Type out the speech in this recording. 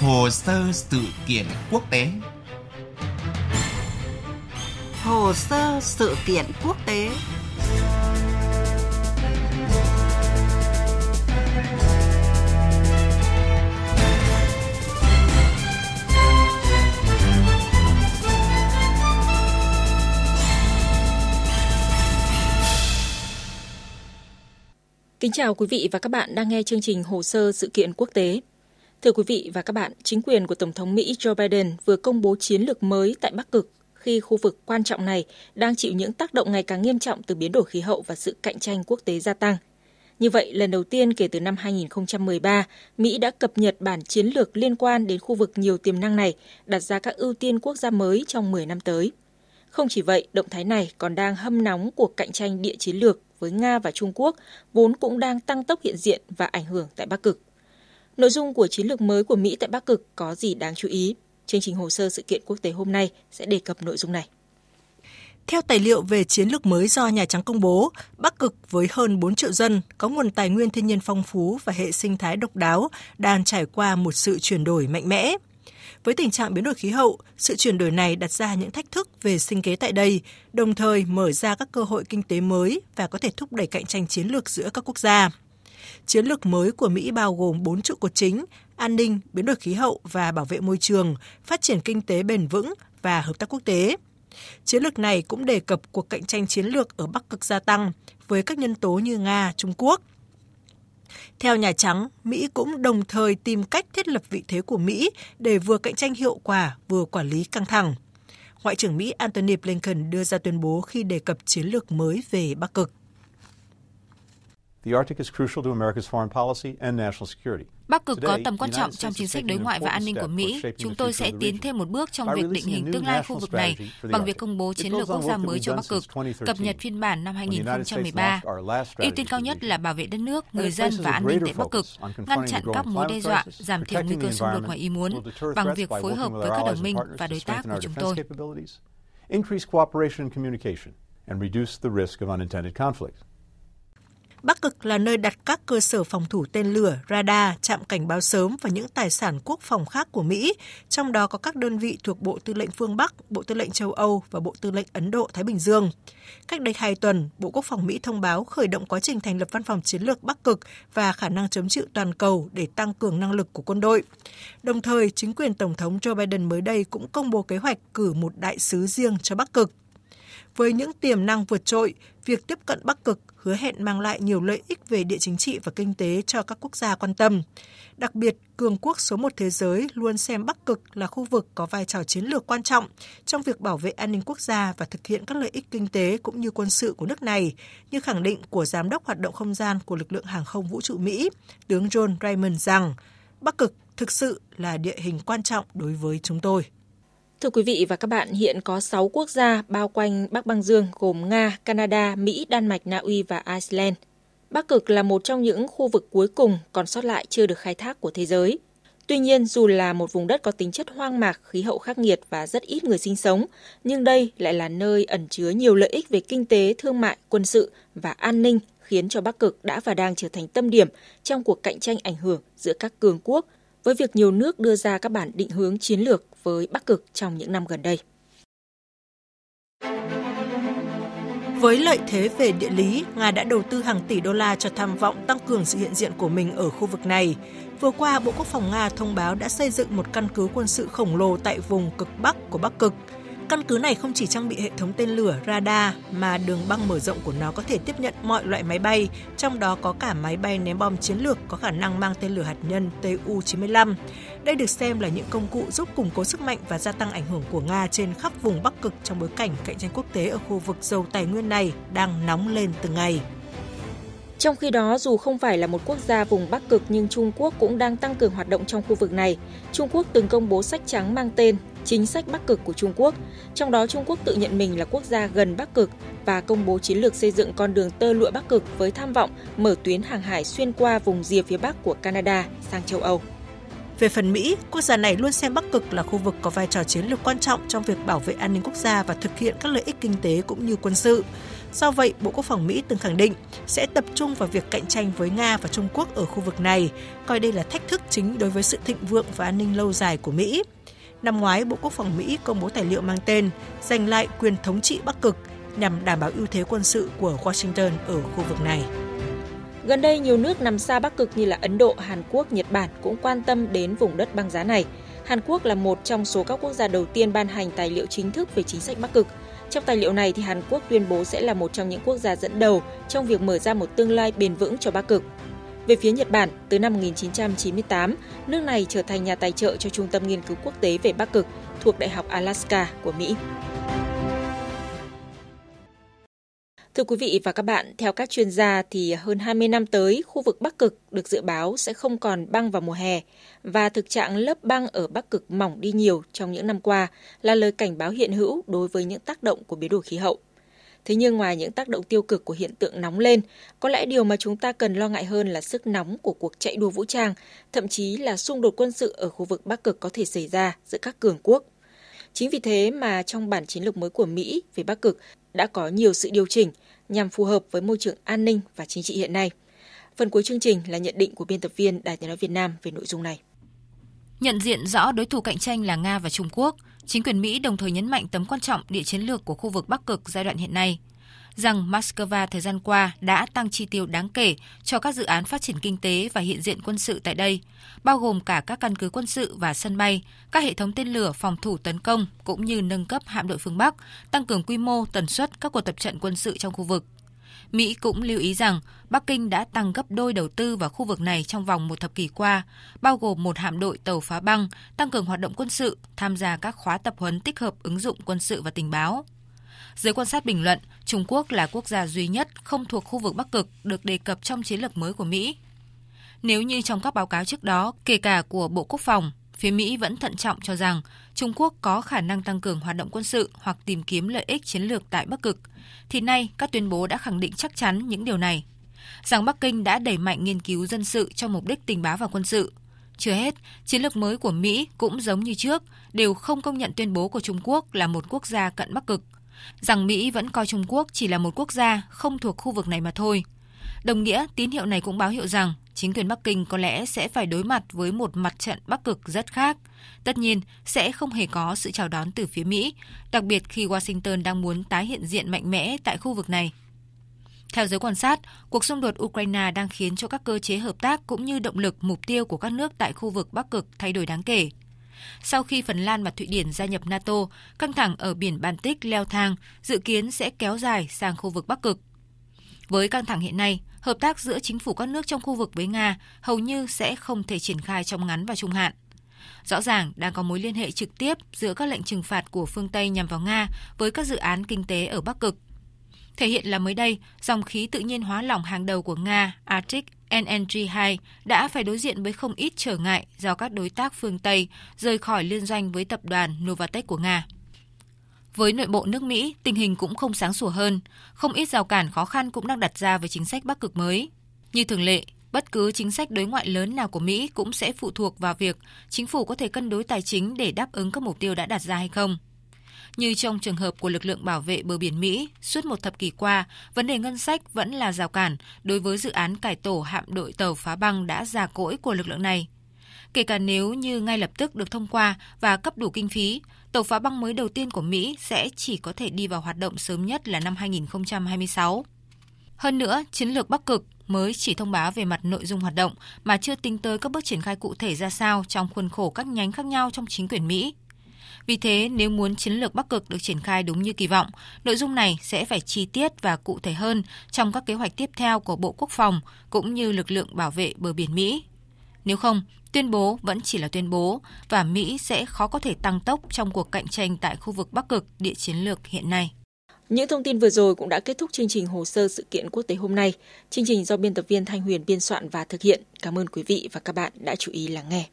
Hồ sơ sự kiện quốc tế Hồ sơ sự kiện quốc tế Kính chào quý vị và các bạn đang nghe chương trình Hồ sơ sự kiện quốc tế. Thưa quý vị và các bạn, chính quyền của Tổng thống Mỹ Joe Biden vừa công bố chiến lược mới tại Bắc Cực khi khu vực quan trọng này đang chịu những tác động ngày càng nghiêm trọng từ biến đổi khí hậu và sự cạnh tranh quốc tế gia tăng. Như vậy, lần đầu tiên kể từ năm 2013, Mỹ đã cập nhật bản chiến lược liên quan đến khu vực nhiều tiềm năng này, đặt ra các ưu tiên quốc gia mới trong 10 năm tới. Không chỉ vậy, động thái này còn đang hâm nóng cuộc cạnh tranh địa chiến lược với Nga và Trung Quốc, vốn cũng đang tăng tốc hiện diện và ảnh hưởng tại Bắc Cực. Nội dung của chiến lược mới của Mỹ tại Bắc Cực có gì đáng chú ý? Chương trình hồ sơ sự kiện quốc tế hôm nay sẽ đề cập nội dung này. Theo tài liệu về chiến lược mới do Nhà Trắng công bố, Bắc Cực với hơn 4 triệu dân có nguồn tài nguyên thiên nhiên phong phú và hệ sinh thái độc đáo đang trải qua một sự chuyển đổi mạnh mẽ. Với tình trạng biến đổi khí hậu, sự chuyển đổi này đặt ra những thách thức về sinh kế tại đây, đồng thời mở ra các cơ hội kinh tế mới và có thể thúc đẩy cạnh tranh chiến lược giữa các quốc gia. Chiến lược mới của Mỹ bao gồm 4 trụ cột chính, an ninh, biến đổi khí hậu và bảo vệ môi trường, phát triển kinh tế bền vững và hợp tác quốc tế. Chiến lược này cũng đề cập cuộc cạnh tranh chiến lược ở Bắc Cực gia tăng với các nhân tố như Nga, Trung Quốc. Theo Nhà Trắng, Mỹ cũng đồng thời tìm cách thiết lập vị thế của Mỹ để vừa cạnh tranh hiệu quả vừa quản lý căng thẳng. Ngoại trưởng Mỹ Antony Blinken đưa ra tuyên bố khi đề cập chiến lược mới về Bắc Cực. Bắc Cực có tầm quan trọng trong chính sách đối ngoại và an ninh của Mỹ. Chúng tôi sẽ tiến thêm một bước trong việc định hình tương lai khu vực này bằng việc công bố chiến lược quốc gia mới cho Bắc Cực, cập nhật phiên bản năm 2013. Ưu tiên cao nhất là bảo vệ đất nước, người dân và an ninh tại Bắc Cực, ngăn chặn các mối đe dọa, giảm thiểu nguy cơ xung đột ngoài ý muốn bằng việc phối hợp với các đồng minh và đối tác của chúng tôi. Increase cooperation and communication and reduce the risk of unintended conflict. Bắc Cực là nơi đặt các cơ sở phòng thủ tên lửa, radar, trạm cảnh báo sớm và những tài sản quốc phòng khác của Mỹ, trong đó có các đơn vị thuộc Bộ Tư lệnh phương Bắc, Bộ Tư lệnh châu Âu và Bộ Tư lệnh Ấn Độ-Thái Bình Dương. Cách đây hai tuần, Bộ Quốc phòng Mỹ thông báo khởi động quá trình thành lập văn phòng chiến lược Bắc Cực và khả năng chống chịu toàn cầu để tăng cường năng lực của quân đội. Đồng thời, chính quyền Tổng thống Joe Biden mới đây cũng công bố kế hoạch cử một đại sứ riêng cho Bắc Cực. Với những tiềm năng vượt trội, việc tiếp cận Bắc Cực hứa hẹn mang lại nhiều lợi ích về địa chính trị và kinh tế cho các quốc gia quan tâm. Đặc biệt, cường quốc số một thế giới luôn xem Bắc Cực là khu vực có vai trò chiến lược quan trọng trong việc bảo vệ an ninh quốc gia và thực hiện các lợi ích kinh tế cũng như quân sự của nước này, như khẳng định của Giám đốc hoạt động không gian của lực lượng hàng không vũ trụ Mỹ, tướng John Raymond rằng Bắc Cực thực sự là địa hình quan trọng đối với chúng tôi. Thưa quý vị và các bạn, hiện có 6 quốc gia bao quanh Bắc băng Dương gồm Nga, Canada, Mỹ, Đan Mạch, Na Uy và Iceland. Bắc Cực là một trong những khu vực cuối cùng còn sót lại chưa được khai thác của thế giới. Tuy nhiên, dù là một vùng đất có tính chất hoang mạc, khí hậu khắc nghiệt và rất ít người sinh sống, nhưng đây lại là nơi ẩn chứa nhiều lợi ích về kinh tế, thương mại, quân sự và an ninh khiến cho Bắc Cực đã và đang trở thành tâm điểm trong cuộc cạnh tranh ảnh hưởng giữa các cường quốc với việc nhiều nước đưa ra các bản định hướng chiến lược với Bắc Cực trong những năm gần đây. Với lợi thế về địa lý, Nga đã đầu tư hàng tỷ đô la cho tham vọng tăng cường sự hiện diện của mình ở khu vực này. Vừa qua, Bộ Quốc phòng Nga thông báo đã xây dựng một căn cứ quân sự khổng lồ tại vùng cực Bắc của Bắc Cực – Căn cứ này không chỉ trang bị hệ thống tên lửa radar mà đường băng mở rộng của nó có thể tiếp nhận mọi loại máy bay, trong đó có cả máy bay ném bom chiến lược có khả năng mang tên lửa hạt nhân Tu-95. Đây được xem là những công cụ giúp củng cố sức mạnh và gia tăng ảnh hưởng của Nga trên khắp vùng Bắc Cực trong bối cảnh cạnh tranh quốc tế ở khu vực giàu tài nguyên này đang nóng lên từng ngày. Trong khi đó, dù không phải là một quốc gia vùng Bắc Cực nhưng Trung Quốc cũng đang tăng cường hoạt động trong khu vực này. Trung Quốc từng công bố sách trắng mang tên Chính sách Bắc Cực của Trung Quốc. Trong đó, Trung Quốc tự nhận mình là quốc gia gần Bắc Cực và công bố chiến lược xây dựng con đường tơ lụa Bắc Cực với tham vọng mở tuyến hàng hải xuyên qua vùng rìa phía Bắc của Canada sang châu Âu. Về phần Mỹ, quốc gia này luôn xem Bắc Cực là khu vực có vai trò chiến lược quan trọng trong việc bảo vệ an ninh quốc gia và thực hiện các lợi ích kinh tế cũng như quân sự. Do vậy, Bộ Quốc phòng Mỹ từng khẳng định sẽ tập trung vào việc cạnh tranh với Nga và Trung Quốc ở khu vực này, coi đây là thách thức chính đối với sự thịnh vượng và an ninh lâu dài của Mỹ. Năm ngoái, Bộ Quốc phòng Mỹ công bố tài liệu mang tên Giành lại quyền thống trị Bắc Cực nhằm đảm bảo ưu thế quân sự của Washington ở khu vực này. Gần đây, nhiều nước nằm xa Bắc Cực như là Ấn Độ, Hàn Quốc, Nhật Bản cũng quan tâm đến vùng đất băng giá này. Hàn Quốc là một trong số các quốc gia đầu tiên ban hành tài liệu chính thức về chính sách Bắc Cực. Trong tài liệu này thì Hàn Quốc tuyên bố sẽ là một trong những quốc gia dẫn đầu trong việc mở ra một tương lai bền vững cho Bắc Cực. Về phía Nhật Bản, từ năm 1998, nước này trở thành nhà tài trợ cho Trung tâm Nghiên cứu Quốc tế về Bắc Cực thuộc Đại học Alaska của Mỹ. Thưa quý vị và các bạn, theo các chuyên gia thì hơn 20 năm tới, khu vực Bắc Cực được dự báo sẽ không còn băng vào mùa hè và thực trạng lớp băng ở Bắc Cực mỏng đi nhiều trong những năm qua là lời cảnh báo hiện hữu đối với những tác động của biến đổi khí hậu. Thế nhưng ngoài những tác động tiêu cực của hiện tượng nóng lên, có lẽ điều mà chúng ta cần lo ngại hơn là sức nóng của cuộc chạy đua vũ trang, thậm chí là xung đột quân sự ở khu vực Bắc Cực có thể xảy ra giữa các cường quốc. Chính vì thế mà trong bản chiến lược mới của Mỹ về Bắc Cực đã có nhiều sự điều chỉnh nhằm phù hợp với môi trường an ninh và chính trị hiện nay. Phần cuối chương trình là nhận định của biên tập viên Đài Tiếng nói Việt Nam về nội dung này. Nhận diện rõ đối thủ cạnh tranh là Nga và Trung Quốc, chính quyền Mỹ đồng thời nhấn mạnh tầm quan trọng địa chiến lược của khu vực Bắc Cực giai đoạn hiện nay rằng Moscow thời gian qua đã tăng chi tiêu đáng kể cho các dự án phát triển kinh tế và hiện diện quân sự tại đây, bao gồm cả các căn cứ quân sự và sân bay, các hệ thống tên lửa phòng thủ tấn công cũng như nâng cấp hạm đội phương Bắc, tăng cường quy mô, tần suất các cuộc tập trận quân sự trong khu vực. Mỹ cũng lưu ý rằng Bắc Kinh đã tăng gấp đôi đầu tư vào khu vực này trong vòng một thập kỷ qua, bao gồm một hạm đội tàu phá băng, tăng cường hoạt động quân sự, tham gia các khóa tập huấn tích hợp ứng dụng quân sự và tình báo. Giới quan sát bình luận, Trung Quốc là quốc gia duy nhất không thuộc khu vực Bắc Cực được đề cập trong chiến lược mới của Mỹ. Nếu như trong các báo cáo trước đó, kể cả của Bộ Quốc phòng, phía Mỹ vẫn thận trọng cho rằng Trung Quốc có khả năng tăng cường hoạt động quân sự hoặc tìm kiếm lợi ích chiến lược tại Bắc Cực, thì nay các tuyên bố đã khẳng định chắc chắn những điều này. Rằng Bắc Kinh đã đẩy mạnh nghiên cứu dân sự cho mục đích tình báo và quân sự. Chưa hết, chiến lược mới của Mỹ cũng giống như trước, đều không công nhận tuyên bố của Trung Quốc là một quốc gia cận Bắc Cực – rằng Mỹ vẫn coi Trung Quốc chỉ là một quốc gia không thuộc khu vực này mà thôi. Đồng nghĩa, tín hiệu này cũng báo hiệu rằng chính quyền Bắc Kinh có lẽ sẽ phải đối mặt với một mặt trận Bắc Cực rất khác. Tất nhiên, sẽ không hề có sự chào đón từ phía Mỹ, đặc biệt khi Washington đang muốn tái hiện diện mạnh mẽ tại khu vực này. Theo giới quan sát, cuộc xung đột Ukraine đang khiến cho các cơ chế hợp tác cũng như động lực mục tiêu của các nước tại khu vực Bắc Cực thay đổi đáng kể. Sau khi Phần Lan và Thụy Điển gia nhập NATO, căng thẳng ở biển Baltic leo thang, dự kiến sẽ kéo dài sang khu vực Bắc Cực. Với căng thẳng hiện nay, hợp tác giữa chính phủ các nước trong khu vực với Nga hầu như sẽ không thể triển khai trong ngắn và trung hạn. Rõ ràng đang có mối liên hệ trực tiếp giữa các lệnh trừng phạt của phương Tây nhằm vào Nga với các dự án kinh tế ở Bắc Cực. Thể hiện là mới đây, dòng khí tự nhiên hóa lỏng hàng đầu của Nga, Arctic NNG2 đã phải đối diện với không ít trở ngại do các đối tác phương Tây rời khỏi liên doanh với tập đoàn Novatec của Nga. Với nội bộ nước Mỹ, tình hình cũng không sáng sủa hơn, không ít rào cản khó khăn cũng đang đặt ra với chính sách Bắc cực mới. Như thường lệ, bất cứ chính sách đối ngoại lớn nào của Mỹ cũng sẽ phụ thuộc vào việc chính phủ có thể cân đối tài chính để đáp ứng các mục tiêu đã đặt ra hay không. Như trong trường hợp của lực lượng bảo vệ bờ biển Mỹ, suốt một thập kỷ qua, vấn đề ngân sách vẫn là rào cản đối với dự án cải tổ hạm đội tàu phá băng đã già cỗi của lực lượng này. Kể cả nếu như ngay lập tức được thông qua và cấp đủ kinh phí, tàu phá băng mới đầu tiên của Mỹ sẽ chỉ có thể đi vào hoạt động sớm nhất là năm 2026. Hơn nữa, chiến lược Bắc Cực mới chỉ thông báo về mặt nội dung hoạt động mà chưa tính tới các bước triển khai cụ thể ra sao trong khuôn khổ các nhánh khác nhau trong chính quyền Mỹ. Vì thế, nếu muốn chiến lược Bắc Cực được triển khai đúng như kỳ vọng, nội dung này sẽ phải chi tiết và cụ thể hơn trong các kế hoạch tiếp theo của Bộ Quốc phòng cũng như lực lượng bảo vệ bờ biển Mỹ. Nếu không, tuyên bố vẫn chỉ là tuyên bố và Mỹ sẽ khó có thể tăng tốc trong cuộc cạnh tranh tại khu vực Bắc Cực địa chiến lược hiện nay. Những thông tin vừa rồi cũng đã kết thúc chương trình hồ sơ sự kiện quốc tế hôm nay. Chương trình do biên tập viên Thanh Huyền biên soạn và thực hiện. Cảm ơn quý vị và các bạn đã chú ý lắng nghe.